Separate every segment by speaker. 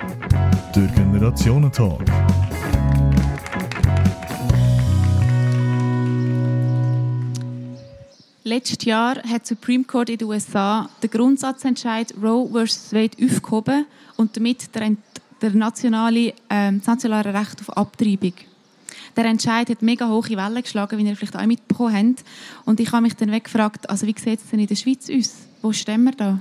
Speaker 1: Der Generationentag.
Speaker 2: Letztes Jahr hat die Supreme Court in den USA den Grundsatzentscheid Roe vs. Wade aufgehoben und damit der, nationale, ähm, das nationale Recht auf Abtreibung. Der Entscheid hat mega hohe Wellen geschlagen, wie ihr vielleicht auch mitbekommen habt. Und ich habe mich dann gefragt, also wie sieht es denn in der Schweiz aus? Wo stehen wir da?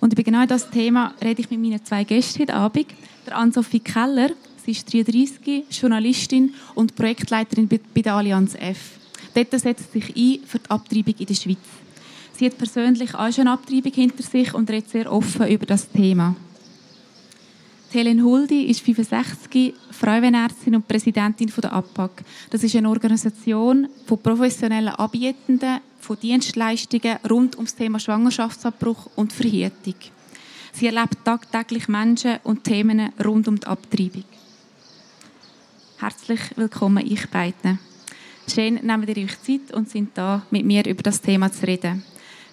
Speaker 2: Und über genau das Thema rede ich mit meinen zwei Gästen heute Abend. Der Ann-Sophie Keller, sie ist 33, Journalistin und Projektleiterin bei der Allianz F. Dort setzt sich ein für die Abtreibung in der Schweiz. Sie hat persönlich auch schon Abtreibung hinter sich und redet sehr offen über das Thema. Helen Huldi ist 65, Frauenärztin und Präsidentin der APAC. Das ist eine Organisation von professionellen Anbietenden von Dienstleistungen rund ums Thema Schwangerschaftsabbruch und Verhütung. Sie erlebt tagtäglich Menschen und Themen rund um die Abtreibung. Herzlich willkommen, ich beiden. Schön, nehmt ihr euch Zeit und sind da mit mir über das Thema zu reden.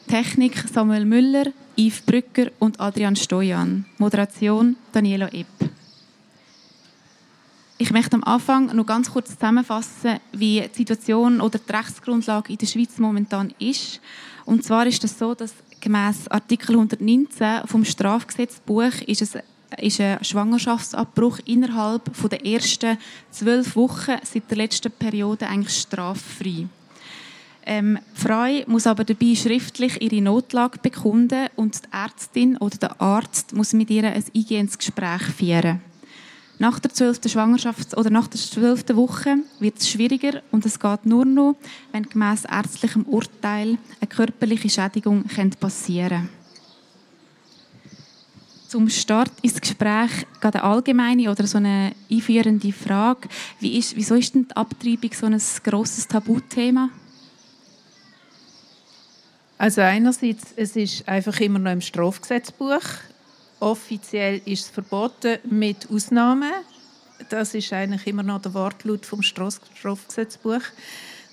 Speaker 2: Technik Samuel Müller, Yves Brücker und Adrian Stojan. Moderation Daniela Epp. Ich möchte am Anfang noch ganz kurz zusammenfassen, wie die Situation oder die Rechtsgrundlage in der Schweiz momentan ist. Und zwar ist es das so, dass gemäß Artikel 119 vom Strafgesetzbuch ist es ist ein Schwangerschaftsabbruch innerhalb der ersten zwölf Wochen seit der letzten Periode eigentlich straffrei. Ähm, die Frau muss aber dabei schriftlich ihre Notlage bekunden und die Ärztin oder der Arzt muss mit ihr ein eingehendes Gespräch führen. Nach der zwölften Schwangerschafts- oder nach der zwölften Woche wird es schwieriger und es geht nur noch, wenn gemäß ärztlichem Urteil eine körperliche Schädigung passieren könnte. Zum Start ins Gespräch gerade eine allgemeine oder so eine einführende Frage. Wie ist, wieso ist denn die Abtreibung so ein grosses Tabuthema?
Speaker 3: Also einerseits, es ist einfach immer noch im Strafgesetzbuch. Offiziell ist es verboten mit Ausnahmen. Das ist eigentlich immer noch der Wortlaut vom Strafgesetzbuch.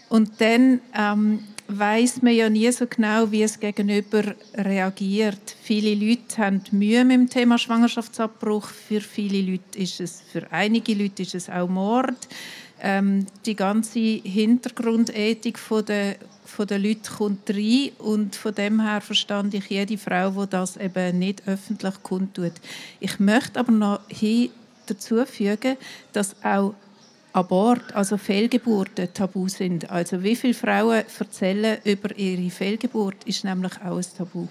Speaker 3: Und dann ähm, weiß man ja nie so genau, wie es gegenüber reagiert. Viele Leute haben Mühe mit dem Thema Schwangerschaftsabbruch. Für viele Leute ist es, für einige Leute ist es auch Mord. Ähm, die ganze Hintergrundethik von der von den Leuten kommt rein und von dem her verstand ich jede Frau, die das eben nicht öffentlich kundtut. Ich möchte aber noch hier dazu fügen, dass auch Abort, also Fehlgeburten, tabu sind. Also wie viele Frauen erzählen über ihre Fehlgeburt, ist nämlich auch ein Tabu.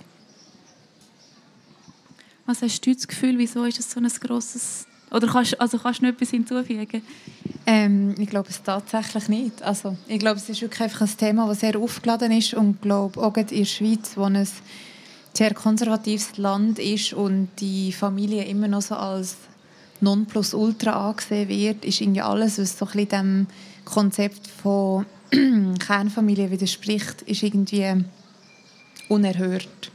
Speaker 2: Was hast du das Gefühl, wieso ist es so ein grosses oder kannst, also kannst du noch etwas hinzufügen?
Speaker 4: Ähm, ich glaube es tatsächlich nicht. Also, ich glaube, es ist wirklich einfach ein Thema, das sehr aufgeladen ist und ich glaube auch in der Schweiz, wo ein sehr konservatives Land ist und die Familie immer noch so als Nonplusultra angesehen wird, ist irgendwie alles, was so dem Konzept von Kernfamilie widerspricht, ist irgendwie unerhört.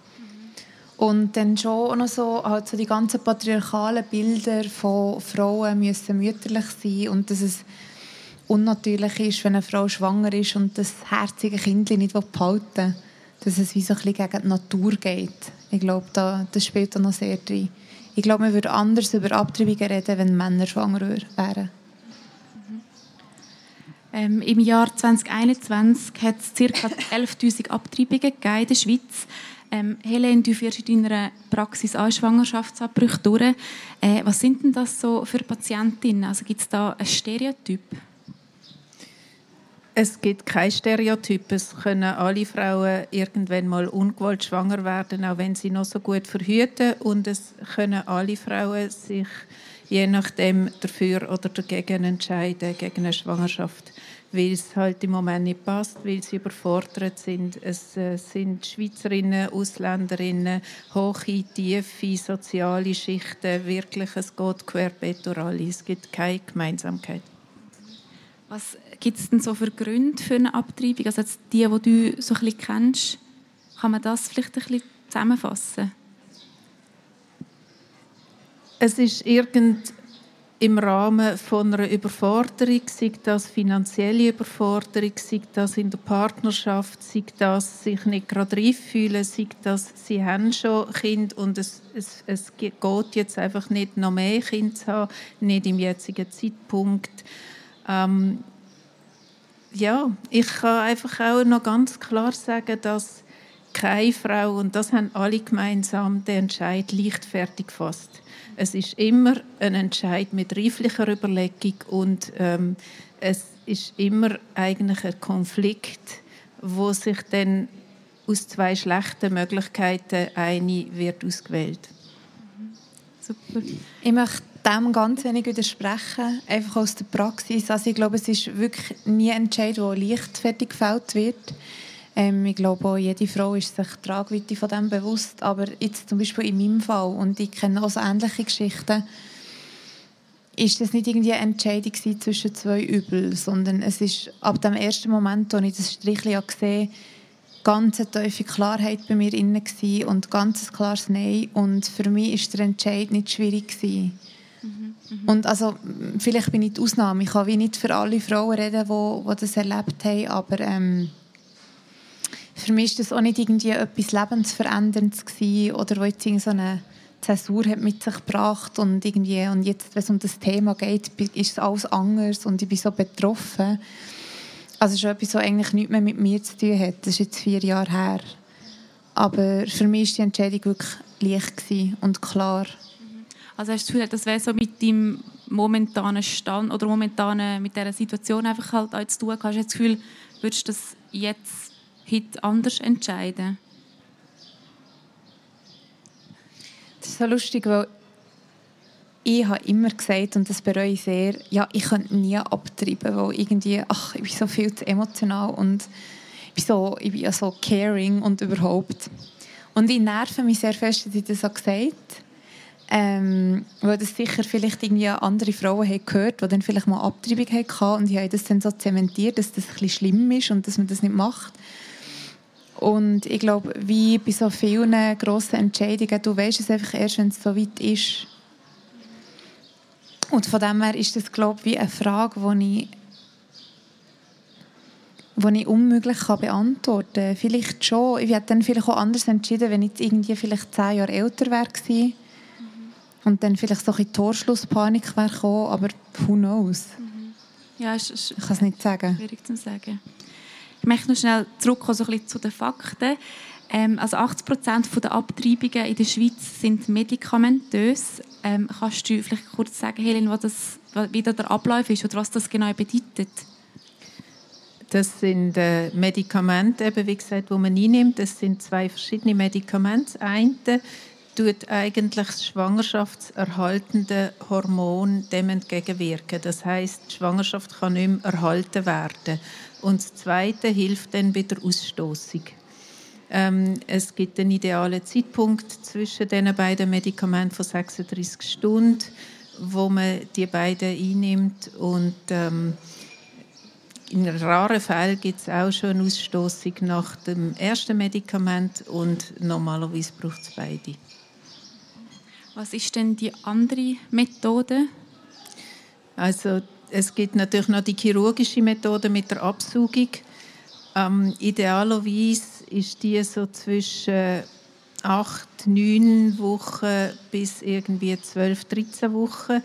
Speaker 4: Und dann schon noch so, halt so die ganzen patriarchalen Bilder von Frauen müssen mütterlich sein und dass es unnatürlich ist, wenn eine Frau schwanger ist und das herzige Kind nicht behalten will. Dass es wie so ein bisschen gegen die Natur geht. Ich glaube, da, das spielt da noch sehr drin. Ich glaube, man würde anders über Abtreibungen reden, wenn Männer schwanger wären.
Speaker 2: Ähm, Im Jahr 2021 hat es ca. 11'000 Abtreibungen in der Schweiz. Ähm, Helene, du führst in deiner Praxis auch Schwangerschaftsabbrüche durch. Äh, was sind denn das so für Patientinnen? Also gibt es da ein Stereotyp?
Speaker 3: Es gibt kein Stereotyp. Es können alle Frauen irgendwann mal ungewollt schwanger werden, auch wenn sie noch so gut verhüten. Und es können alle Frauen sich je nachdem dafür oder dagegen entscheiden, gegen eine Schwangerschaft weil es halt im Moment nicht passt, weil sie überfordert sind. Es äh, sind Schweizerinnen, Ausländerinnen, hohe, tiefe soziale Schichten, wirklich, es geht querbeet durch alle. Es gibt keine Gemeinsamkeit.
Speaker 2: Was gibt es denn so für Gründe für eine Abtreibung? Also die, die du so ein bisschen kennst, kann man das vielleicht ein bisschen zusammenfassen?
Speaker 3: Es ist irgend im Rahmen von einer Überforderung, sei das finanzielle Überforderung, sei das in der Partnerschaft, sei das sich nicht gerade reif fühlen, sei das sie haben schon Kind und es, es, es geht jetzt einfach nicht noch mehr Kinder zu haben, nicht im jetzigen Zeitpunkt. Ähm, ja, ich kann einfach auch noch ganz klar sagen, dass keine Frau, und das haben alle gemeinsam, den Entscheid leichtfertig gefasst es ist immer ein Entscheid mit reiflicher Überlegung und ähm, es ist immer eigentlich ein Konflikt, wo sich dann aus zwei schlechten Möglichkeiten eine wird ausgewählt.
Speaker 4: Super. Ich möchte dem ganz wenig widersprechen, einfach aus der Praxis. Also ich glaube, es ist wirklich nie ein Entscheid, der leichtfertig gefällt wird. Ähm, ich glaube auch, jede Frau ist sich die Tragweite von dem bewusst. Aber jetzt zum Beispiel in meinem Fall, und ich kenne auch so ähnliche Geschichten, ist das nicht irgendwie eine Entscheidung zwischen zwei Übel, sondern es ist ab dem ersten Moment, als ich das Strichchen gesehen habe, ganz eine tiefe Klarheit bei mir inne und ganz klares Nein. Und für mich ist der Entscheid nicht schwierig gewesen. Mhm, mhm. Und also, vielleicht bin ich die Ausnahme. Ich kann wie nicht für alle Frauen reden, die, die das erlebt haben, aber ähm, für mich war das auch nicht irgendwie etwas Lebensveränderndes gewesen, oder wo jetzt so eine Zäsur hat mit sich gebracht und irgendwie und jetzt, wenn es um das Thema geht, ist es alles anders und ich bin so betroffen. Also es ist etwas, was eigentlich nichts mehr mit mir zu tun hat. Das ist jetzt vier Jahre her. Aber für mich war die Entscheidung wirklich leicht und klar.
Speaker 2: Also hast du das Gefühl, das wäre so mit deinem momentanen Stand oder momentanen, mit dieser Situation einfach halt auch zu tun? Hast du das Gefühl, würdest du das jetzt heute anders entscheiden?
Speaker 4: Das ist so lustig, weil ich habe immer gesagt, und das bereue ich sehr, ja, ich könnte nie abtreiben, weil irgendwie, ach, ich bin so viel zu emotional und ich bin, so, ich bin ja so caring und überhaupt. Und ich nerve mich sehr fest, dass ich das so gesagt habe. Ähm, weil das sicher vielleicht irgendwie andere Frauen haben gehört, die dann vielleicht mal Abtreibung hatten und ich habe das dann so zementiert, dass das ein bisschen schlimm ist und dass man das nicht macht. Und ich glaube, wie bei so vielen grossen Entscheidungen, du weißt es einfach erst, wenn es so weit ist. Und von dem her ist das, glaube ich, wie eine Frage, die ich, die ich unmöglich kann beantworten kann. Vielleicht schon. Ich hätte dann vielleicht auch anders entschieden, wenn ich irgendwie vielleicht zehn Jahre älter wäre mhm. und dann vielleicht so ein Torschlusspanik wäre gekommen, aber who knows? Mhm.
Speaker 2: Ja, ist, ist
Speaker 4: ich kann es nicht sagen.
Speaker 2: Schwierig zu sagen. Ich möchte noch schnell zurückkommen so zu den Fakten. Ähm, also 80 Prozent der Abtreibungen in der Schweiz sind medikamentös. Ähm, kannst du vielleicht kurz sagen, Helen, was das, wie da der Ablauf ist oder was das genau bedeutet?
Speaker 3: Das sind äh, Medikamente, eben, wie gesagt, die man einnimmt. Das sind zwei verschiedene Medikamente. Eine tut eigentlich das schwangerschaftserhaltende Hormon dem entgegenwirken. Das heißt, die Schwangerschaft kann nicht mehr erhalten werden. Und das Zweite hilft dann bei der Ausstoßung. Ähm, es gibt einen idealen Zeitpunkt zwischen den beiden Medikamenten von 36 Stunden, wo man die beiden einnimmt und ähm, in raren Fällen gibt es auch schon eine Ausstoßung nach dem ersten Medikament und normalerweise braucht es beide.
Speaker 2: Was ist denn die andere Methode?
Speaker 3: Also es gibt natürlich noch die chirurgische Methode mit der Absaugung. Ähm, idealerweise ist die so zwischen acht, neun Wochen bis irgendwie zwölf, dreizehn Wochen.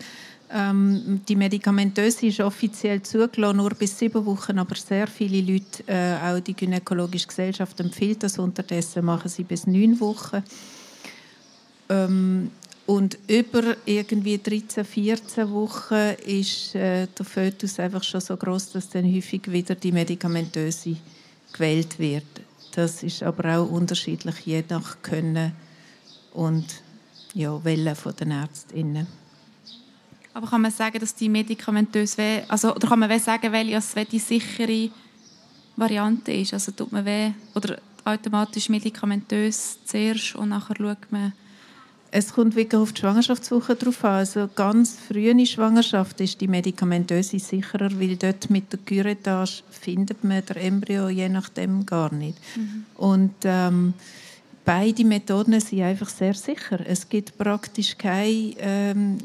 Speaker 3: Ähm, die medikamentöse ist offiziell zugelassen, nur bis sieben Wochen, aber sehr viele Leute, äh, auch die gynäkologische Gesellschaft empfiehlt das. Unterdessen machen sie bis neun Wochen. Ähm, und über irgendwie 13, 14 Wochen ist äh, der Fötus einfach schon so groß, dass dann häufig wieder die medikamentöse gewählt wird. Das ist aber auch unterschiedlich, je nach Können und ja, Welle von den Ärztinnen.
Speaker 2: Aber kann man sagen, dass die medikamentöse, also oder kann man sagen, welche die sichere Variante ist? Also tut man weh, oder automatisch medikamentös zuerst und nachher schaut man
Speaker 3: es kommt wirklich auf die Schwangerschaftswoche drauf an. Also ganz frühe Schwangerschaft ist die medikamentöse sicherer, weil dort mit der Curettage findet man der Embryo je nachdem gar nicht. Mhm. Und ähm, beide Methoden sind einfach sehr sicher. Es gibt praktisch keine ähm,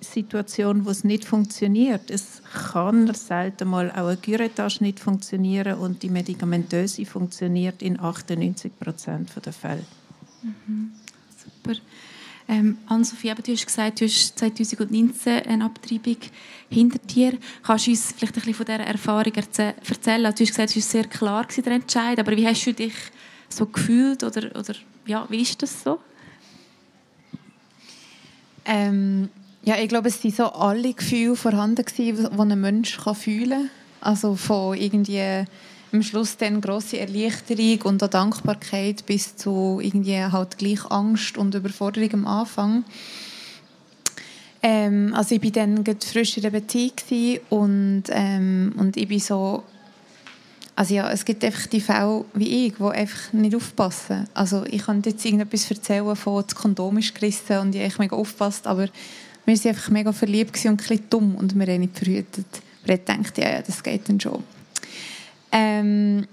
Speaker 3: Situation, wo es nicht funktioniert. Es kann selten mal auch eine Gyretasche nicht funktionieren und die medikamentöse funktioniert in 98 Prozent der Fälle.
Speaker 2: Mhm. Super. Ähm, Ann-Sophie, du hast gesagt, du hast 2019 eine Abtreibung hinter dir. Kannst du uns vielleicht ein bisschen von dieser Erfahrung erzählen? Du hast gesagt, es war sehr klar, der Entscheid, aber wie hast du dich so gefühlt oder, oder ja, wie ist das so?
Speaker 4: Ähm, ja, ich glaube, es waren so alle Gefühle vorhanden, die ein Mensch fühlen kann. Also von irgendwie am Schluss dann grosse Erleichterung und auch Dankbarkeit bis zu irgendwie halt gleich Angst und Überforderung am Anfang. Ähm, also ich war dann frisch in der Beziehung und, ähm, und ich bin so also ja, es gibt einfach die Fälle wie ich, die einfach nicht aufpassen. Also ich kann jetzt irgendetwas erzählen von das Kondom ist gerissen und ich habe mega aufgepasst, aber wir waren einfach mega verliebt und ein bisschen dumm und wir haben nicht verhütet. Wir haben gedacht, ja, ja, das geht dann schon. Ähm,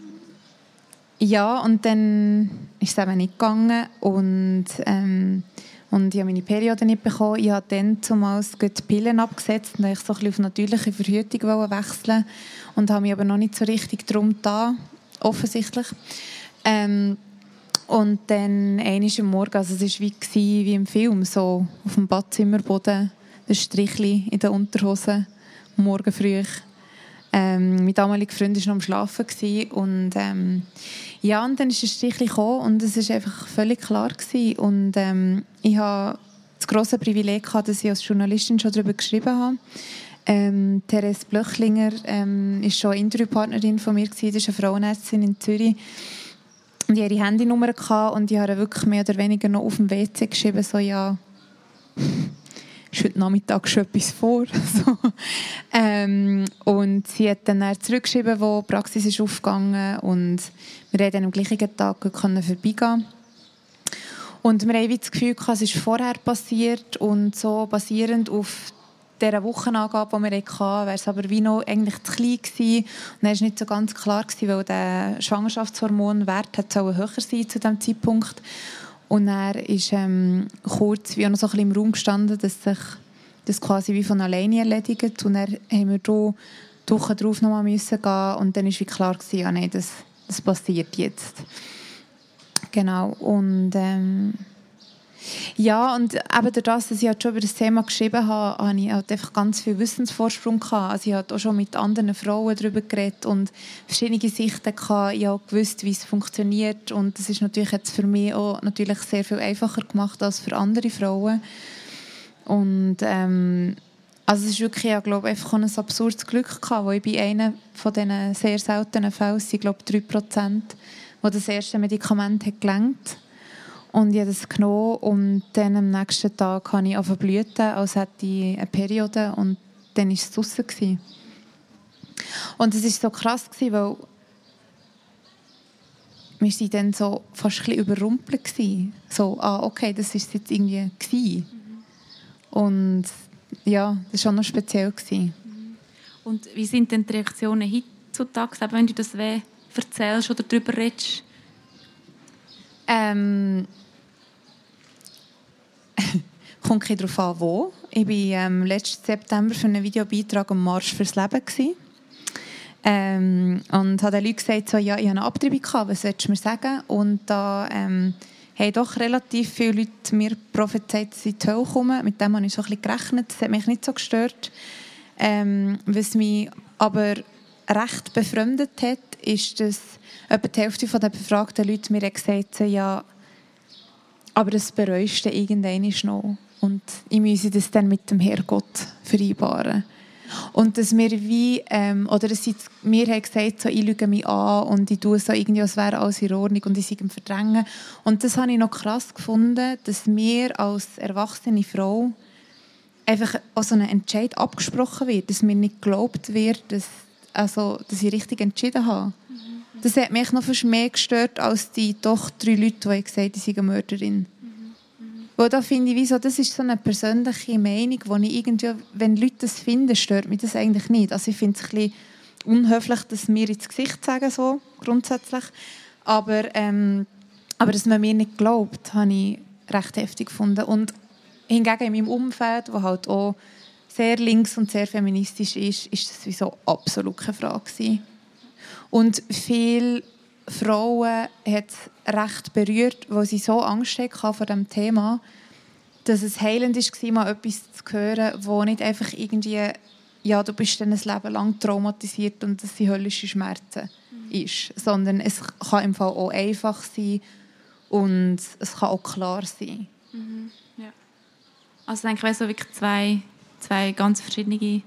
Speaker 4: ja, und dann ist es eben nicht gegangen und, ähm, und ich habe meine Periode nicht bekommen. Ich habe dann zumal die Pillen abgesetzt und ich so ein bisschen auf natürliche Verhütung wechseln und habe mich aber noch nicht so richtig darum da offensichtlich. Ähm, und dann eines am Morgen, also es war wie, wie im Film, so auf dem Badzimmerboden, ein Strichli in der Unterhose, morgen früh. Ähm, mein damaliger Freund war noch am Schlafen und ähm, ja, und dann ist Strichli gekommen und es war einfach völlig klar gewesen. und ähm, ich habe das große Privileg gehabt, dass ich als Journalistin schon darüber geschrieben habe ähm, Therese Blöchlinger ähm, ist schon Interviewpartnerin von mir gewesen. Das ist eine Frauenärztin in Zürich. Und ich hatte ihre Handynummer und ich habe wirklich mehr oder weniger noch auf dem WC geschrieben, so ja, ist heute Nachmittag schon etwas vor. so. ähm, und sie hat dann zurückgeschrieben, wo die Praxis ist aufgegangen und wir haben dann am gleichen Tag vorbeigehen und wir haben das Gefühl, es ist vorher passiert und so basierend auf dieser Wochenangabe, die wir hatten, wäre es aber wie noch eigentlich zu klein gewesen. Und dann war es nicht so ganz klar, gewesen, weil der Schwangerschaftshormonwert höher sein zu diesem Zeitpunkt. Und er ist ähm, kurz wie noch so ein bisschen im Raum gestanden, dass sich das quasi wie von alleine erledigt. Und dann haben wir da die Woche darauf noch mal müssen gehen und dann war klar, gewesen, ja, nein, das, das passiert jetzt. Genau. Und ähm, ja, und eben durch das, dass ich halt schon über das Thema geschrieben habe, habe ich halt einfach ganz viel Wissensvorsprung gehabt. Also ich habe auch schon mit anderen Frauen darüber geredet und verschiedene Sichten gehabt. Ich habe gewusst, wie es funktioniert und das ist natürlich jetzt für mich auch natürlich sehr viel einfacher gemacht als für andere Frauen. Und ähm, also es ist wirklich, ich glaube einfach ein absurdes Glück gehabt, wo ich bei einem von diesen sehr seltenen Fällen, ich glaube 3%, wo das erste Medikament hat gelangt und ich habe das und dann am nächsten Tag habe ich auf blüten, als hätte ich eine Periode und dann war es draussen. Und es war so krass, weil wir waren dann so fast ein bisschen überrumpelt. So, ah, okay, das war jetzt irgendwie. Gewesen. Und ja, das war auch noch speziell. Gewesen.
Speaker 2: Und wie sind denn die Reaktionen heutzutage, wenn du das erzählst oder darüber redest?
Speaker 4: Ähm, kommt ein darauf an, wo. Ich war ähm, letzten September für einen Videobeitrag am Marsch fürs Leben. Gewesen. Ähm, und habe den Leuten gesagt, so, ja, ich habe eine Abtreibung gehabt, was sollst du mir sagen? Und da ähm, haben doch relativ viele Leute mir prophezeit, dass sie in die Hölle kommen. Mit dem habe ich so ein bisschen gerechnet. Das hat mich nicht so gestört. Ähm, was mich aber recht befremdet hat, ist, dass etwa die Hälfte der befragten Leute mir gesagt haben, ja, aber das bereust du noch. Und ich müsse das dann mit dem Herrgott vereinbaren. Und dass wir wie, ähm, oder dass sie mir haben gesagt, so, ich lüge mich an und ich tue so irgendwie, als wäre alles in Ordnung und ich sei im Verdrängen. Und das habe ich noch krass gefunden, dass mir als erwachsene Frau einfach auch so ein Entscheid abgesprochen wird, dass mir nicht geglaubt wird, dass, also, dass ich richtig entschieden habe. Das hat mich noch fast mehr gestört als die doch drei Leute, die gesagt haben, ich sei eine Mörderin. Weil da finde ich, wieso, das ist so eine persönliche Meinung, wo ich irgendwie, wenn Leute das finden, stört mich das eigentlich nicht. Also ich finde es ein bisschen unhöflich, dass mir ins Gesicht sagen, so grundsätzlich. Aber, ähm, aber dass man mir nicht glaubt, habe ich recht heftig gefunden. Und hingegen in meinem Umfeld, wo halt auch sehr links und sehr feministisch ist, ist das sowieso absolut keine Frage gewesen. Und viele Frauen hat es recht berührt, weil sie so Angst hatten vor dem Thema, dass es heilend war, mal etwas zu hören, wo nicht einfach irgendwie, ja, du bist dann ein Leben lang traumatisiert und das sind höllische Schmerzen mhm. ist, sondern es kann im Fall auch einfach sein und es kann auch klar sein.
Speaker 2: Mhm. Ja. Also ich denke, es so wirklich zwei, zwei ganz verschiedene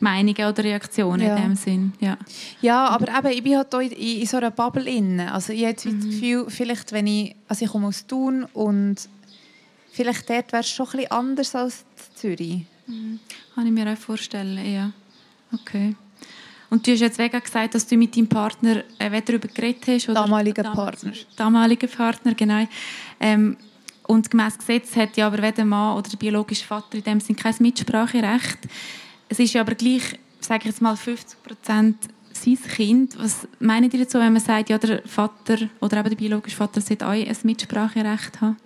Speaker 2: Meinungen oder Reaktionen ja. in dem Sinn. Ja,
Speaker 4: ja aber eben, ich bin halt in, in so einer Bubble inne. Also ich habe jetzt mhm. das Gefühl, vielleicht wenn ich, also ich komme aus Thun und vielleicht dort wäre es schon ein anders als in Zürich.
Speaker 2: Mhm. Kann ich mir auch vorstellen, ja. Okay. Und du hast jetzt wegen gesagt, dass du mit deinem Partner äh, darüber geredet hast.
Speaker 4: Oder? Damaliger Partner.
Speaker 2: Damaliger Partner, genau. Ähm, und gemäß Gesetz hat ja aber weder der Mann oder der biologische Vater in dem Sinne kein Mitspracherecht. Es ist ja aber gleich, sage ich jetzt mal, 50 Prozent sein Kind. Was meinen ihr dazu, wenn man sagt, ja, der Vater oder eben der biologische Vater sollte auch ein Mitspracherecht haben?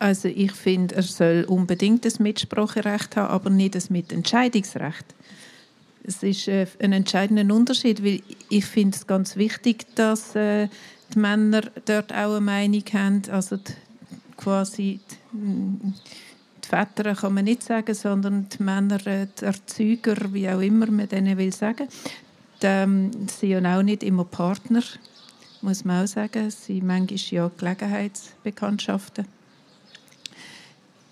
Speaker 3: Also ich finde, er soll unbedingt ein Mitspracherecht haben, aber nicht ein Mitentscheidungsrecht. Es ist äh, ein entscheidender Unterschied, weil ich finde es ganz wichtig, dass äh, die Männer dort auch eine Meinung haben, also die, quasi die, Väter kann man nicht sagen, sondern die Männer, äh, die Erzeuger, wie auch immer man denen will sagen. Die, ähm, sind auch nicht immer Partner, muss man auch sagen. Sie sind manchmal ja Gelegenheitsbekanntschaften.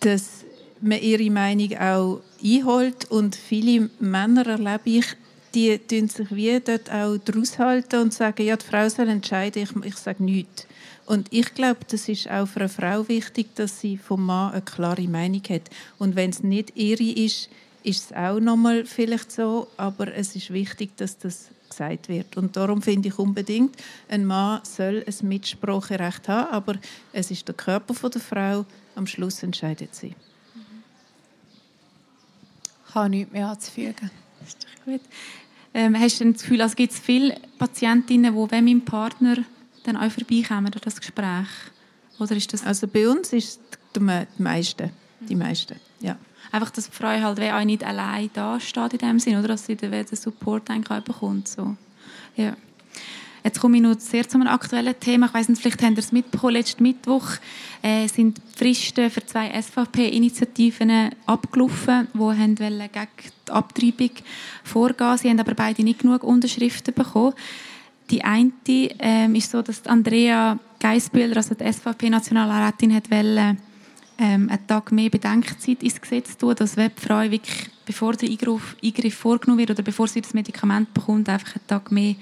Speaker 3: Dass man ihre Meinung auch einholt und viele Männer erlebe ich, die tun sich wie dort auch daraus halten und sagen, ja, die Frau soll entscheiden, ich, ich sage nichts. Und ich glaube, das ist auch für eine Frau wichtig, dass sie vom Mann eine klare Meinung hat. Und wenn es nicht ihre ist, ist es auch nochmal vielleicht so, aber es ist wichtig, dass das gesagt wird. Und darum finde ich unbedingt, ein Mann soll ein Mitspracherecht haben, aber es ist der Körper der Frau, am Schluss entscheidet sie.
Speaker 4: Ich habe nichts mehr anzufügen.
Speaker 2: Ist doch gut. Ähm, hast du das Gefühl, es gibt viele Patientinnen, die, wenn mein Partner dann auch vorbeikommen durch das Gespräch? Oder ist das
Speaker 3: also bei uns ist es die meisten. Die meisten, ja.
Speaker 2: Einfach, dass die Frau halt auch nicht allein da steht in dem Sinn, oder dass sie den Support auch bekommt. So. Ja. Jetzt komme ich noch sehr zu einem aktuellen Thema. Ich weiss nicht, vielleicht habt ihr es mitbekommen. Letzten Mittwoch äh, sind die Fristen für zwei SVP-Initiativen abgelaufen, die haben gegen die Abtreibung vorgehen Sie haben aber beide nicht genug Unterschriften bekommen. Die eine ähm, ist so, dass Andrea Geisbühler, also die SVP-Nationalrätin, hat wollen, ähm, einen Tag mehr Bedenkzeit ins Gesetz tun, dass wenn die Frau wirklich, bevor der Eingriff, Eingriff vorgenommen wird oder bevor sie das Medikament bekommt, einfach einen Tag mehr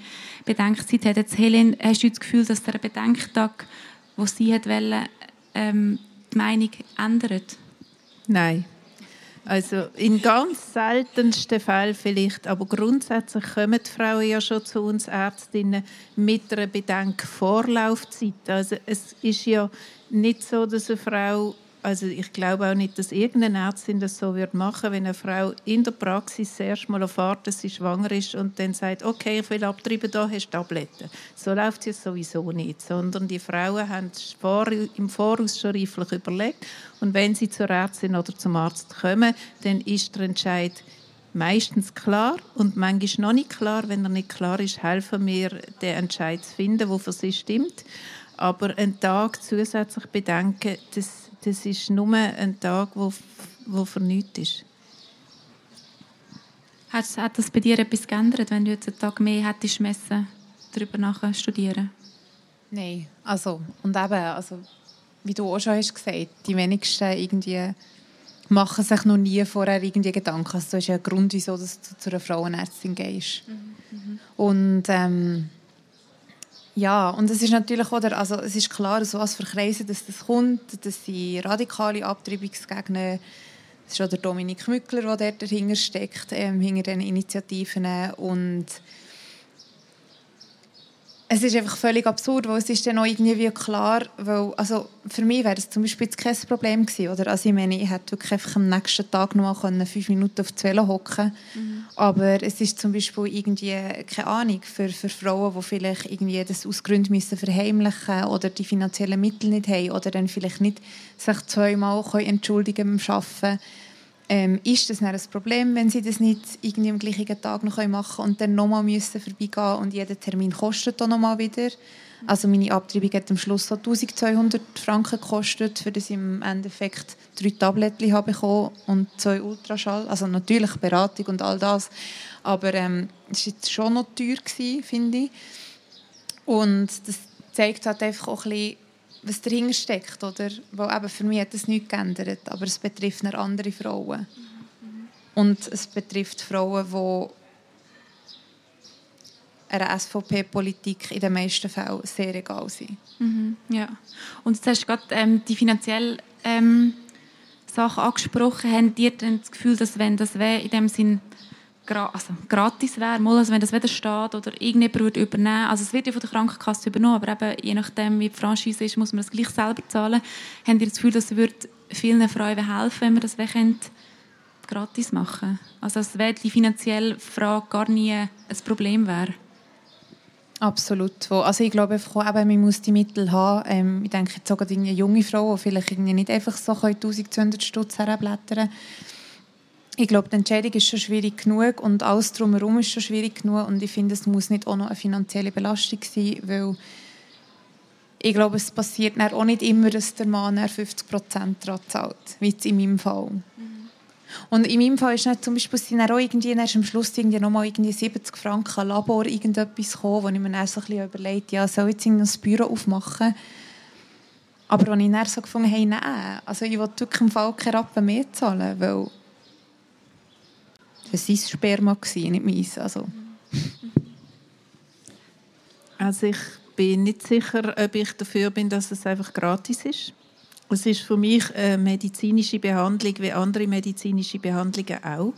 Speaker 2: Bedenkzeit hat. Jetzt, Helen, hast du das Gefühl, dass der Bedenktag, wo sie hat wollen, ähm, die Meinung ändert?
Speaker 3: Nein. Also in ganz seltensten Fällen vielleicht, aber grundsätzlich kommen die Frauen ja schon zu uns Ärztinnen mit einer Bedenkvorlaufzeit. Also es ist ja nicht so, dass eine Frau also ich glaube auch nicht, dass irgendeine Ärztin das so wird machen, wenn eine Frau in der Praxis erst mal erfährt, dass sie schwanger ist und dann sagt, okay, ich will abtreiben, da hast du Tabletten. So läuft es sowieso nicht, sondern die Frauen haben im Voraus schon reiflich überlegt und wenn sie zur Ärztin oder zum Arzt kommen, dann ist der Entscheid meistens klar und manchmal noch nicht klar. Wenn er nicht klar ist, helfen wir, den Entscheid zu finden, der für sie stimmt. Aber einen Tag zusätzlich bedenken, das das ist nur ein Tag, wo, wo für nichts ist.
Speaker 2: Hat, hat das bei dir etwas geändert, wenn du jetzt einen Tag mehr hättest messen, darüber nachher studieren?
Speaker 4: Nein, also und eben, also wie du auch schon hast gesagt, die wenigsten irgendwie machen sich noch nie vorher irgendwie Gedanken. Also das ist ja ein Grund, wieso du zu einer Frauenärztin gehst. Mhm, mhm. Und ähm, ja, und es ist natürlich oder also es ist klar, so was für Kreise dass das kommt, dass sie radikale Abtreibungsgegner. Das ist auch der Dominik Mückler, der dahinter steckt, ähm, hinter den Initiativen. Und es ist einfach völlig absurd, weil es ist dann auch irgendwie wie klar, weil, also für mich wäre es zum Beispiel jetzt kein Problem gewesen, oder? Also ich meine, ich hätte wirklich einfach am nächsten Tag noch mal fünf Minuten auf die Velo hocken mhm. aber es ist zum Beispiel irgendwie, keine Ahnung, für, für Frauen, die vielleicht irgendwie das aus Gründen müssen verheimlichen oder die finanziellen Mittel nicht haben oder dann vielleicht nicht sich zweimal entschuldigen beim Arbeiten ähm, ist das ein Problem, wenn sie das nicht irgendwie am gleichen Tag noch machen können und dann nochmal müssen vorbeigehen und jeder Termin kostet dann nochmal wieder. Also meine Abtreibung hat am Schluss so 1200 Franken gekostet, für das ich im Endeffekt drei Tabletten habe bekommen und zwei Ultraschall. Also natürlich Beratung und all das, aber ähm, es war schon noch teuer, finde ich. Und das zeigt halt einfach auch ein bisschen, was dahinter steckt. Oder? Weil eben für mich hat das nichts geändert, aber es betrifft andere Frauen. Und es betrifft Frauen, die einer SVP-Politik in den meisten Fällen sehr egal sind.
Speaker 2: Mhm, ja. Und jetzt hast du gerade ähm, die finanziellen ähm, Sachen angesprochen. Haben ihr denn das Gefühl, dass wenn das in dem Sinn gra also gratis wäre, mal, also wenn das wieder steht oder irgendjemand würde übernehmen, also es wird ja von der Krankenkasse übernommen, aber eben, je nachdem, wie die Franchise ist, muss man das gleich selber zahlen. Haben ihr das Gefühl, dass es vielen Frauen helfen wenn wir das gratis machen Also dass die finanzielle Frage gar nie ein Problem wäre?
Speaker 4: Absolut. Also ich glaube einfach auch, man muss die Mittel haben. Ähm, ich denke jetzt sogar eine junge Frau, die vielleicht nicht einfach so 1200 Stutz herblättern können ich glaube, die Entscheidung ist schon schwierig genug und alles drumherum ist schon schwierig genug und ich finde, es muss nicht auch noch eine finanzielle Belastung sein, weil ich glaube, es passiert auch nicht immer, dass der Mann 50 Prozent daran zahlt, wie jetzt in meinem Fall. Mhm. Und in meinem Fall ist nicht zum Beispiel sind auch irgendwie erst am Schluss irgendwie noch mal irgendwie 70 Franken Labor irgendetwas gekommen, wo ich mir dann so ein bisschen überlegt ja, soll ich jetzt ein Büro aufmachen? Aber als ich dann so gefunden habe, nein, also ich will wirklich im Fall keine Rappen mehr zahlen, weil das war sein Sperma, nicht meins. Also.
Speaker 3: also ich bin nicht sicher, ob ich dafür bin, dass es einfach gratis ist. Es ist für mich eine medizinische Behandlung wie andere medizinische Behandlungen auch.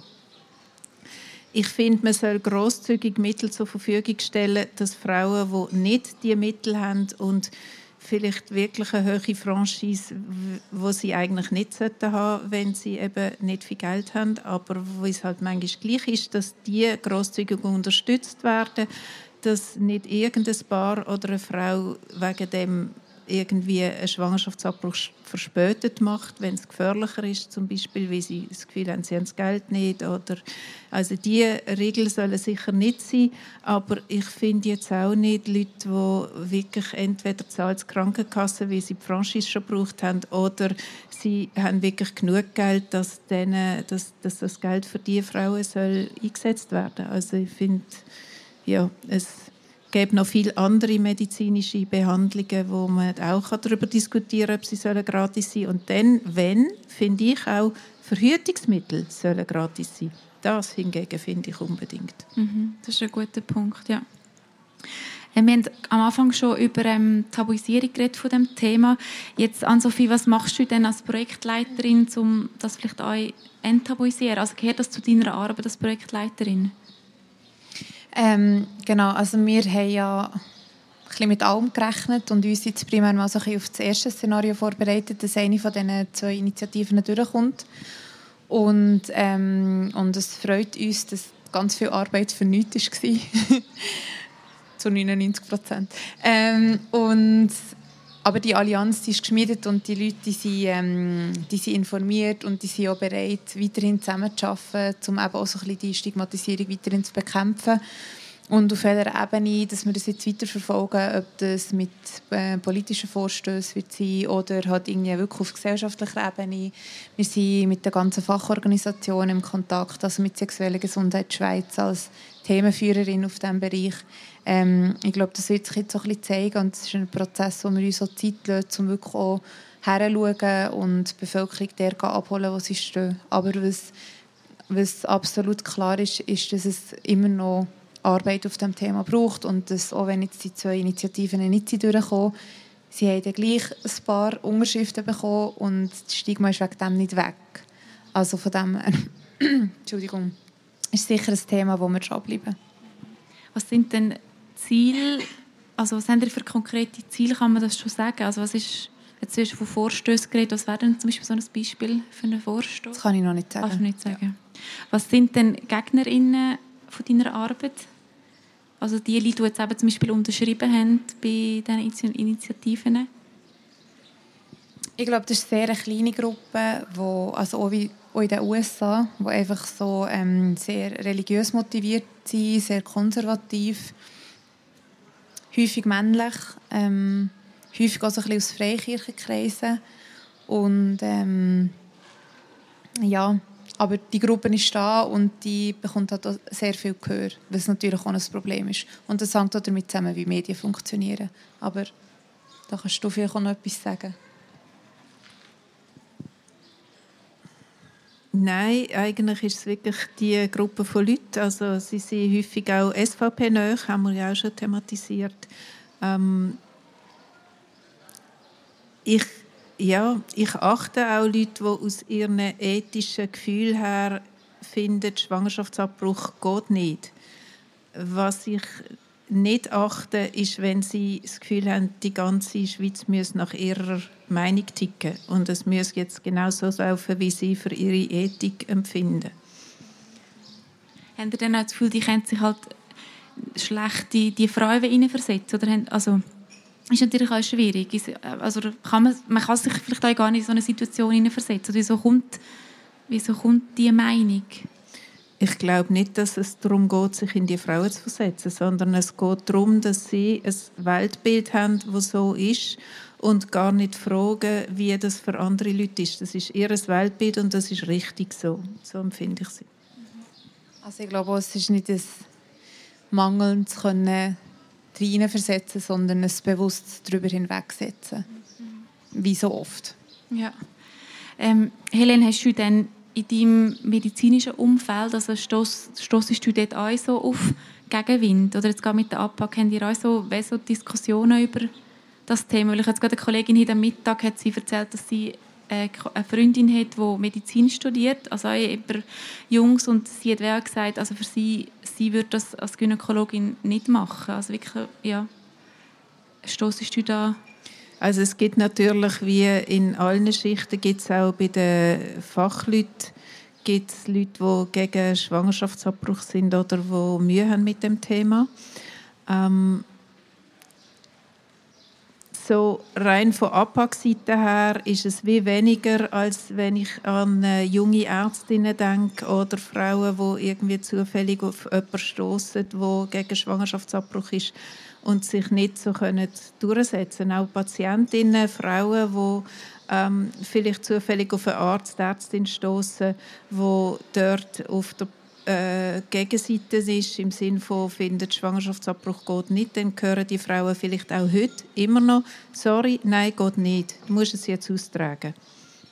Speaker 3: Ich finde, man soll großzügig Mittel zur Verfügung stellen, dass Frauen, die nicht die Mittel haben und vielleicht wirklich eine hohe Franchise, wo sie eigentlich nicht sollten haben, wenn sie eben nicht viel Geld haben, aber wo es halt manchmal gleich ist, dass die großzügig unterstützt werden, dass nicht irgendein Paar oder eine Frau wegen dem irgendwie einen Schwangerschaftsabbruch verspätet macht, wenn es gefährlicher ist, zum Beispiel, weil sie das Gefühl haben, sie haben das Geld nicht. Oder, also die Regeln sollen sicher nicht sein, aber ich finde jetzt auch nicht Leute, die wirklich entweder zahlt die Krankenkasse, wie sie die Franchise schon gebraucht haben, oder sie haben wirklich genug Geld, dass, denen, dass, dass das Geld für diese Frauen soll eingesetzt werden. Also ich finde, ja, es gäbe noch viele andere medizinische Behandlungen, wo man auch darüber diskutieren kann, ob sie sollen gratis sein sollen. Und dann, wenn, finde ich auch, Verhütungsmittel sollen gratis sein. Das hingegen finde ich unbedingt.
Speaker 2: Mhm, das ist ein guter Punkt, ja. Äh, wir haben am Anfang schon über ähm, Tabuisierung geredet von dem Thema. Jetzt, Ann-Sophie, was machst du denn als Projektleiterin, um das vielleicht auch enttabuisieren? Also gehört das zu deiner Arbeit als Projektleiterin?
Speaker 4: Ähm, genau, also wir haben ja ein mit allem gerechnet und uns jetzt primär mal so ein auf das erste Szenario vorbereitet, dass eine von diesen zwei Initiativen durchkommt. Und, ähm, und es freut uns, dass ganz viel Arbeit für nichts war. Zu 99 Prozent. Ähm, und aber die Allianz die ist geschmiedet und die Leute die sind, ähm, die sind informiert und die sind auch bereit, weiterhin zusammenzuarbeiten, um eben auch so ein bisschen die Stigmatisierung weiterhin zu bekämpfen. Und auf welcher Ebene, dass wir das jetzt weiterverfolgen, ob das mit äh, politischen Vorstößen wird sein oder halt irgendwie wirklich auf gesellschaftlicher Ebene. Wir sind mit der ganzen Fachorganisation im Kontakt, also mit Sexueller Gesundheit Schweiz als Themenführerin auf diesem Bereich. Ähm, ich glaube, das wird sich jetzt so ein bisschen zeigen und es ist ein Prozess, wo wir uns so Zeit lassen, um wirklich auch herzuschauen und die Bevölkerung der abholen, wo sie stehen. Aber was, was absolut klar ist, ist, dass es immer noch Arbeit auf dem Thema braucht und dass, auch wenn jetzt die zwei Initiativen nicht durchkommen, sie haben dann gleich ein paar Unterschriften bekommen und das Stigma ist wegen dem nicht weg. Also von dem Entschuldigung, ist sicher ein Thema, wo wir dranbleiben.
Speaker 2: Was sind denn Ziele also was haben ihr für konkrete Ziele, kann man das schon sagen? Also was ist, jetzt hast du von Vorstößen geredet, was wäre denn zum Beispiel so ein Beispiel für einen Vorstoß?
Speaker 4: Das kann ich noch nicht sagen.
Speaker 2: Kannst nicht sagen. Was sind denn GegnerInnen von deiner Arbeit? Also die Leute, die jetzt eben zum Beispiel unterschrieben haben bei diesen Initiativen?
Speaker 4: Ich glaube, das ist eine sehr kleine Gruppe, wo, also auch, wie, auch in den USA, die einfach so ähm, sehr religiös motiviert sind, sehr konservativ, häufig männlich, ähm, häufig auch so ein bisschen aus Freikirchenkreisen. Und ähm, ja, aber die Gruppe ist da und die bekommt halt sehr viel Gehör, was natürlich auch ein Problem ist. Und das hängt auch damit zusammen, wie Medien funktionieren. Aber da kannst du vielleicht auch noch etwas sagen.
Speaker 3: Nein, eigentlich ist es wirklich die Gruppe von Leuten. Also sie sind häufig auch SVP-nöch, haben wir ja auch schon thematisiert. Ähm ich, ja, ich achte auch Leute, die aus ihren ethischen Gefühlen her finden, Schwangerschaftsabbruch geht nicht. Was ich nicht achte, ist, wenn sie das Gefühl haben, die ganze Schweiz müsse nach ihrer Meinung ticken und es muss jetzt genau so laufen, wie sie für ihre Ethik empfinden.
Speaker 2: Haben Sie dann auch das Gefühl, die können sich halt schlecht die, die Frauen hineinversetzen? Oder haben, also, ist natürlich auch schwierig. Also, kann man, man kann sich vielleicht auch gar nicht in so eine Situation hineinversetzen. Wieso kommt, wieso kommt diese Meinung?
Speaker 3: Ich glaube nicht, dass es darum geht, sich in die Frauen zu versetzen, sondern es geht darum, dass sie ein Weltbild haben, das so ist und gar nicht fragen, wie das für andere Leute ist. Das ist ihr Weltbild und das ist richtig so. So empfinde ich sie.
Speaker 4: Also ich glaube, es ist nicht das Mangeln zu können versetzen, sondern es bewusst darüber hinwegsetzen. Wie so oft.
Speaker 2: Ja. Ähm, Helene, hast du dann in deinem medizinischen Umfeld, also stossest du dort auch so auf Gegenwind? Oder jetzt gerade mit der APAC, haben ihr auch so, so Diskussionen über das Thema. Weil ich jetzt gerade eine Kollegin heute am Mittag hat sie erzählt, dass sie äh, eine Freundin hat, die Medizin studiert, also über Jungs und sie hat auch gesagt, also für sie, sie würde das als Gynäkologin nicht machen. Also wirklich, ja, stoßest du da
Speaker 3: also es gibt natürlich, wie in allen Schichten, gibt es auch bei den Fachleuten gibt Leute, die gegen Schwangerschaftsabbruch sind oder die Mühe haben mit dem Thema. Ähm, so rein von APAC-Seite her ist es wie weniger, als wenn ich an junge Ärztinnen denke oder Frauen, die irgendwie zufällig auf jemanden stoßen, der gegen Schwangerschaftsabbruch ist und sich nicht so können durchsetzen Auch Patientinnen, Frauen, die ähm, vielleicht zufällig auf einen Arzt, Ärztin stoßen, wo dort auf der äh, Gegenseite ist, im Sinne von, findet Schwangerschaftsabbruch geht nicht, dann hören die Frauen vielleicht auch heute immer noch, sorry, nein, geht nicht, du musst es jetzt austragen.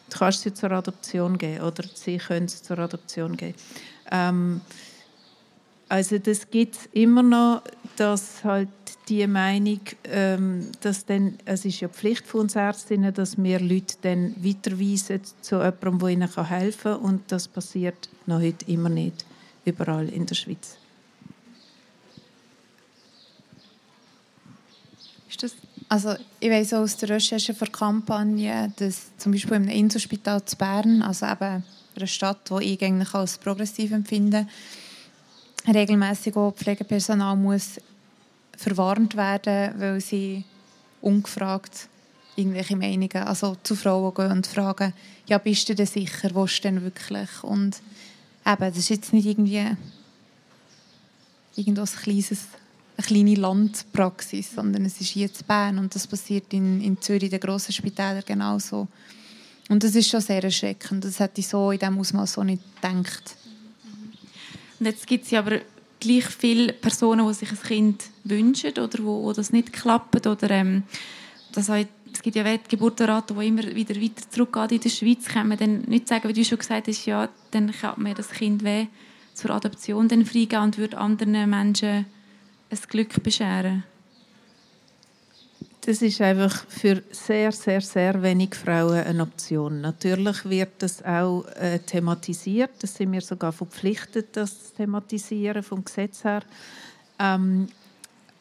Speaker 3: Du kannst sie zur Adoption geben oder sie können es zur Adoption geben. Ähm, also das gibt es immer noch, dass halt die Meinung, ähm, dass dann, es ist ja Pflicht von uns Ärztinnen, dass wir Leute dann weiterweisen zu jemandem, der ihnen helfen kann und das passiert noch heute immer nicht überall in der Schweiz.
Speaker 4: Also ich weiß aus der Recherche für Kampagne, dass zum Beispiel im Inselspital zu Bern, also eben einer Stadt, die ich eigentlich als progressiv empfinde, regelmäßig auch Pflegepersonal muss verwarnt werden, weil sie ungefragt irgendwelche Meinungen also zu Frauen gehen und fragen, ja, bist du denn sicher, wo du denn wirklich? Und eben, das ist jetzt nicht irgendwie irgendwas kleines, eine kleine Landpraxis, sondern es ist in Bern und das passiert in, in Zürich, in den grossen Spitälern genauso. Und das ist schon sehr erschreckend. Das hätte ich so in diesem Ausmaß so nicht gedacht.
Speaker 2: Und jetzt gibt es ja aber gleich viele Personen, die sich ein Kind wünschen oder wo, wo das nicht klappt oder ähm, das heißt, es gibt ja Geburtenraten, die immer wieder weiter zurückgehen in der Schweiz, kann man dann nicht sagen, wie du schon gesagt hast, ja, dann kann man das Kind weh zur Adoption freigeben und würde anderen Menschen ein Glück bescheren
Speaker 3: das ist einfach für sehr, sehr, sehr wenig Frauen eine Option. Natürlich wird das auch äh, thematisiert. Das sind wir sogar verpflichtet, das zu thematisieren vom Gesetz her. Ähm,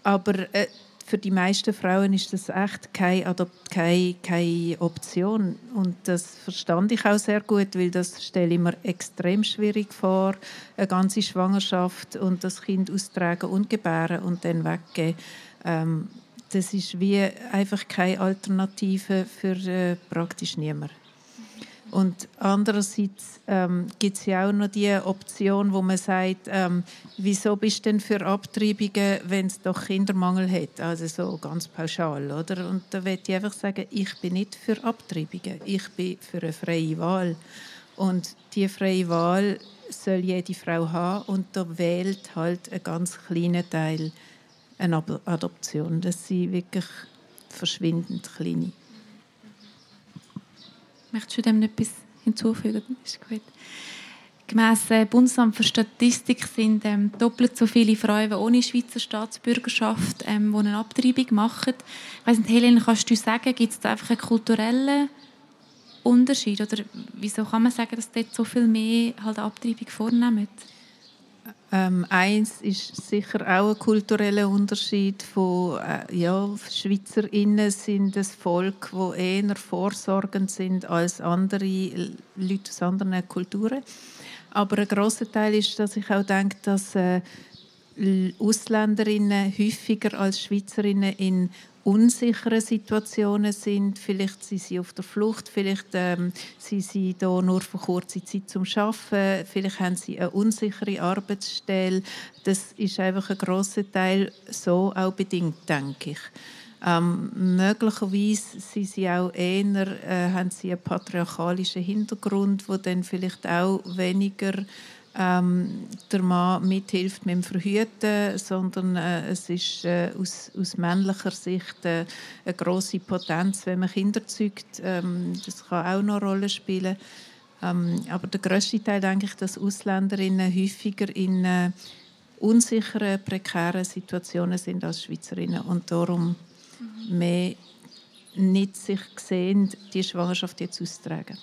Speaker 3: aber äh, für die meisten Frauen ist das echt keine, Adopt keine, keine Option. Und das verstand ich auch sehr gut, weil das stelle ich mir extrem schwierig vor, eine ganze Schwangerschaft und das Kind austragen und gebären und dann weggeben. Ähm, das ist wie einfach keine Alternative für äh, praktisch niemanden. Und andererseits ähm, gibt es ja auch noch die Option, wo man sagt, ähm, wieso bist du denn für Abtreibungen, wenn es doch Kindermangel hat? Also so ganz pauschal, oder? Und da möchte ich einfach sagen, ich bin nicht für Abtreibungen, ich bin für eine freie Wahl. Und die freie Wahl soll jede Frau haben und da wählt halt ein ganz kleiner Teil eine Adoption. Das sind wirklich verschwindend kleine.
Speaker 2: Möchtest du dem etwas hinzufügen? Ist gut. Gemäss äh, Bundesamt für Statistik sind ähm, doppelt so viele Frauen ohne Schweizer Staatsbürgerschaft, ähm, die eine Abtreibung machen. Ich weiss nicht, Helene, kannst du sagen, gibt es da einfach einen kulturellen Unterschied? Oder wieso kann man sagen, dass dort so viel mehr halt Abtreibung vornehmen?
Speaker 3: Ähm, eins ist sicher auch ein kultureller Unterschied von äh, ja, Schweizerinnen sind das Volk, wo eher vorsorgend sind als andere Leute aus anderen Kulturen. Aber ein großer Teil ist, dass ich auch denke, dass äh, Ausländerinnen häufiger als Schweizerinnen in unsichere Situationen sind. Vielleicht sind sie auf der Flucht, vielleicht ähm, sind sie da nur für kurze Zeit zum Schaffen, vielleicht haben sie eine unsichere Arbeitsstelle. Das ist einfach ein großer Teil so auch bedingt, denke ich. Ähm, möglicherweise sind sie auch eher, äh, haben sie einen patriarchalischen Hintergrund, wo dann vielleicht auch weniger ähm, der Mann mithilft mit dem Verhüten, sondern äh, es ist äh, aus, aus männlicher Sicht äh, eine große Potenz, wenn man Kinder zeugt. Ähm, das kann auch noch eine Rolle spielen. Ähm, aber der größte Teil denke ich, dass Ausländerinnen häufiger in äh, unsicheren, prekären Situationen sind als Schweizerinnen und darum mhm. mehr nicht sich sehen, die Schwangerschaft jetzt auszutragen.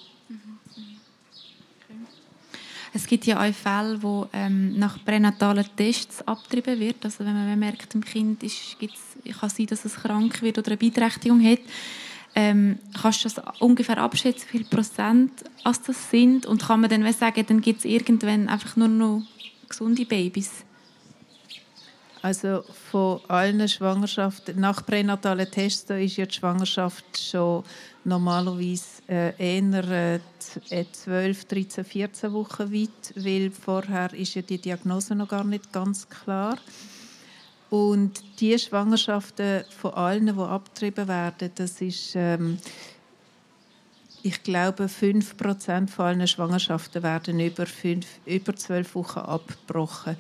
Speaker 2: Es gibt ja auch Fälle, wo ähm, nach pränatalen Tests abgetrieben wird. Also wenn man merkt, im Kind ist, gibt's, kann sein, dass es krank wird oder eine Beeinträchtigung hat. Ähm, kannst du das ungefähr abschätzen, wie viel Prozent als das sind? Und kann man dann sagen, dann gibt es irgendwann einfach nur noch gesunde Babys?
Speaker 3: Also von allen Schwangerschaften, nach pränatalen Tests ist ja die Schwangerschaft schon normalerweise äh, eher äh, 12, 13, 14 Wochen weit, weil vorher ist ja die Diagnose noch gar nicht ganz klar. Und die Schwangerschaften von allen, die abgetrieben werden, das ist, ähm, ich glaube, 5% von allen Schwangerschaften werden über, 5, über 12 Wochen abgebrochen.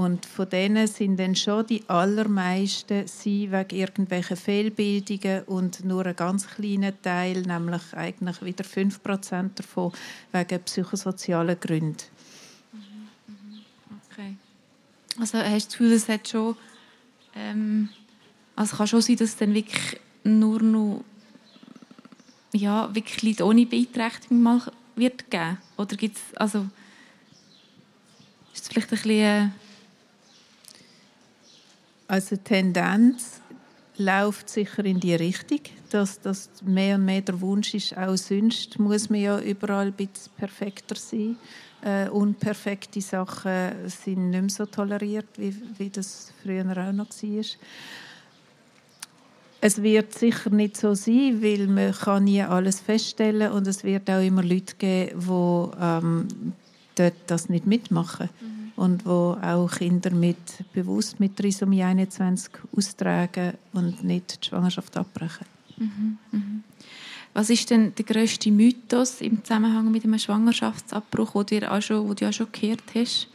Speaker 3: Und von denen sind dann schon die allermeisten sie wegen irgendwelchen Fehlbildungen und nur ein ganz kleiner Teil, nämlich eigentlich wieder 5% davon, wegen psychosozialen Gründen.
Speaker 2: Okay. Also hast du das Gefühl, es hat schon... Ähm, also kann schon sein, dass es dann wirklich nur noch ja, wirklich Leute ohne Beeinträchtigung mal wird geben? Oder gibt es... Also, ist es vielleicht ein bisschen
Speaker 3: also die Tendenz läuft sicher in die Richtung, dass das mehr und mehr der Wunsch ist, auch sonst muss man ja überall ein bisschen perfekter sein. Äh, unperfekte Sachen sind nicht mehr so toleriert, wie, wie das früher auch noch war. Es wird sicher nicht so sein, weil man kann nie alles feststellen und es wird auch immer Leute geben, die ähm, dort das nicht mitmachen. Mhm und wo auch Kinder mit, bewusst mit Trisomie 21 austragen und nicht die Schwangerschaft abbrechen. Mhm,
Speaker 2: mhm. Was ist denn der grösste Mythos im Zusammenhang mit einem Schwangerschaftsabbruch, den du, auch schon, den du auch schon gehört hast?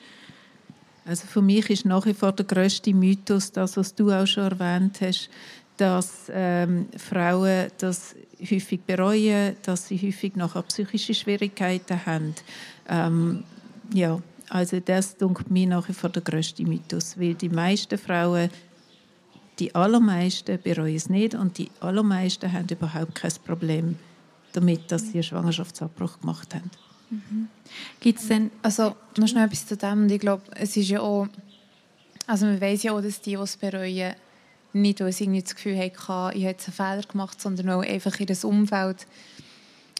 Speaker 3: Also für mich ist nach wie vor der grösste Mythos das, was du auch schon erwähnt hast, dass ähm, Frauen das häufig bereuen, dass sie häufig nachher psychische Schwierigkeiten haben. Ähm, ja, also das ist mir nach wie vor der grösste Mythos, weil die meisten Frauen, die allermeisten bereuen es nicht und die allermeisten haben überhaupt kein Problem damit, dass sie einen Schwangerschaftsabbruch gemacht haben.
Speaker 4: Mhm. Gibt es denn, also noch schnell etwas zu dem, ich glaube, es ist ja auch, also man weiß ja auch, dass die, die es bereuen, Nicht, weil sie irgendwie das Gefühl hatte, ich habe jetzt einen Fehler gemacht, sondern weil einfach in das Umfeld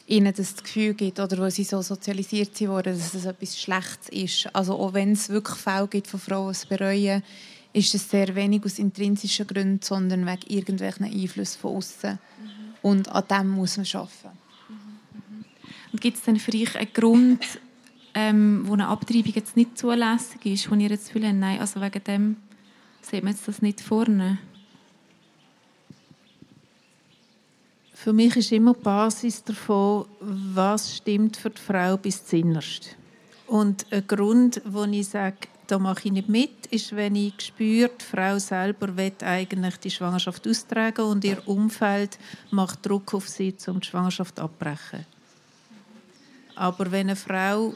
Speaker 4: ihnen das Gefühl gibt oder weil sie so sozialisiert wurden, dass es etwas Schlechtes ist. Also auch wenn es wirklich Fälle gibt von Frauen, die es bereuen, ist es sehr wenig aus intrinsischen Gründen, sondern wegen irgendwelchen Einflüssen von außen. Mhm. Und an dem muss man arbeiten.
Speaker 2: Mhm. Und gibt es denn für euch einen Grund, ähm, wo eine Abtreibung jetzt nicht zulässig ist, wo ihr jetzt fühlt, nein, also wegen dem sieht man jetzt das nicht vorne?
Speaker 3: Für mich ist immer die Basis davon, was stimmt für die Frau bis zuinnerst. Und ein Grund, wo ich sage, da mache ich nicht mit, ist, wenn ich spüre, die Frau selber will eigentlich die Schwangerschaft austragen und ihr Umfeld macht Druck auf sie, um die Schwangerschaft abbrechen. Aber wenn eine Frau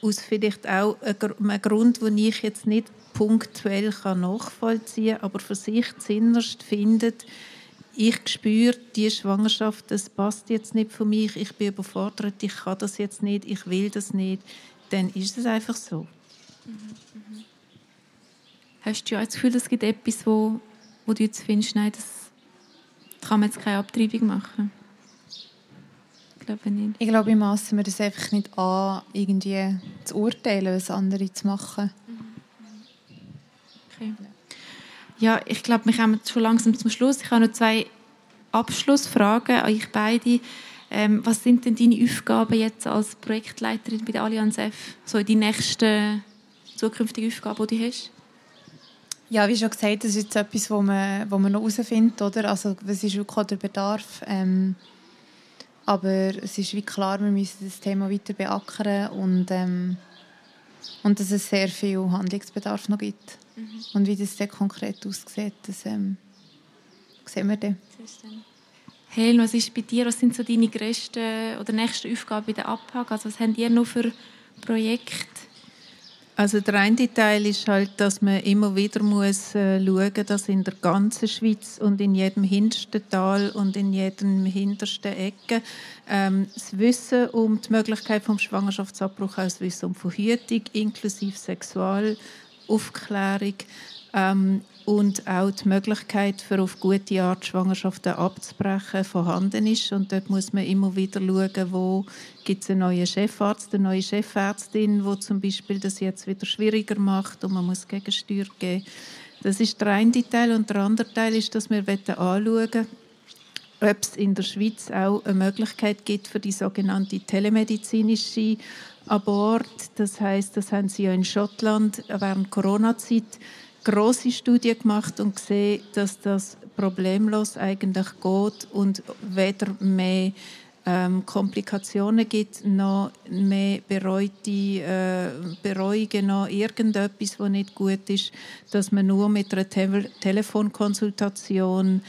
Speaker 3: aus vielleicht auch einem Grund, den ich jetzt nicht punktuell nachvollziehen kann, aber für sich zinnerst findet, ich spüre, die Schwangerschaft, das passt jetzt nicht für mich, ich bin überfordert, ich kann das jetzt nicht, ich will das nicht, dann ist es einfach so. Mhm,
Speaker 2: Hast du ja das Gefühl, es gibt etwas, wo, wo du jetzt findest, nein, das kann man jetzt keine Abtreibung machen?
Speaker 4: Ich glaube nicht. Ich glaube, ich masse mir das einfach nicht an, irgendwie zu urteilen, was andere zu machen.
Speaker 2: Okay. Ja, ich glaube, wir kommen schon langsam zum Schluss. Ich habe noch zwei Abschlussfragen an euch beide. Ähm, was sind denn deine Aufgaben jetzt als Projektleiterin bei der Allianz F? So die nächsten zukünftige Aufgabe, die du hast?
Speaker 4: Ja, wie schon gesagt, das ist jetzt etwas, wo man, wo man noch herausfindet, oder? Also, was ist wirklich der Bedarf? Ähm, aber es ist wie klar, wir müssen das Thema weiter beackern und, ähm, und dass es sehr viel Handlungsbedarf noch gibt. Mhm. Und wie das dann konkret aussieht, das ähm, sehen wir dann.
Speaker 2: Helen, was ist bei dir? Was sind so deine grössten oder nächsten Aufgaben bei der APAG? Also was habt ihr noch für Projekte?
Speaker 3: Also der eine Teil ist halt, dass man immer wieder muss äh, schauen, dass in der ganzen Schweiz und in jedem hintersten Tal und in jedem hintersten Ecke ähm, das Wissen um die Möglichkeit vom Schwangerschaftsabbruch, auch das Wissen um Verhütung inklusive Sexualaufklärung ähm, und auch die Möglichkeit, für auf gute Art Schwangerschaften abzubrechen, vorhanden ist. Und dort muss man immer wieder schauen, wo gibt es einen neuen Chefarzt, eine neue Chefärztin, wo zum Beispiel das jetzt wieder schwieriger macht und man muss Gegensteuer geben. Das ist der eine Teil. Und der andere Teil ist, dass wir anschauen ob es in der Schweiz auch eine Möglichkeit gibt für die sogenannte telemedizinische Abort. Das heißt, das haben sie ja in Schottland während Corona-Zeit große Studie gemacht und gesehen, dass das problemlos eigentlich geht und weder mehr ähm, Komplikationen gibt, noch mehr bereute äh, Bereuungen, noch irgendetwas, was nicht gut ist, dass man nur mit einer Te Telefonkonsultation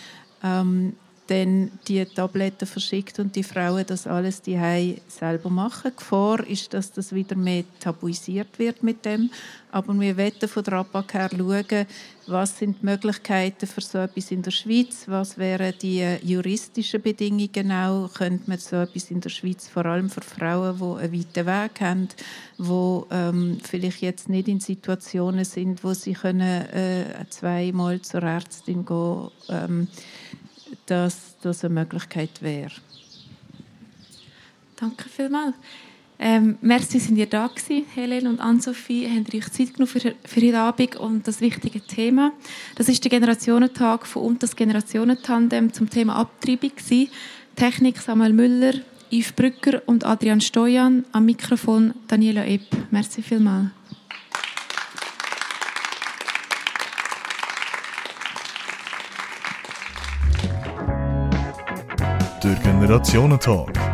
Speaker 3: ähm, dann die Tabletten verschickt und die Frauen das alles die selber machen. Die Gefahr ist, dass das wieder mehr tabuisiert wird mit dem. Aber wir wollen von der APAC her schauen, was sind die Möglichkeiten für so etwas in der Schweiz, was wären die juristischen Bedingungen auch, könnte man so etwas in der Schweiz, vor allem für Frauen, die einen weiten Weg haben, die ähm, vielleicht jetzt nicht in Situationen sind, wo sie können, äh, zweimal zur Ärztin gehen ähm, dass das eine Möglichkeit wäre.
Speaker 2: Danke vielmals. Ähm, merci, sind ihr da gewesen, Helen und Ann-Sophie. Habt euch Zeit genommen für, für heute Abend und das wichtige Thema. Das ist der Generationentag von und das Generationentandem zum Thema Abtreibung gewesen. Technik Samuel Müller, Yves Brücker und Adrian Stojan. Am Mikrofon Daniela Epp. Merci vielmals.
Speaker 1: Der Generationentag.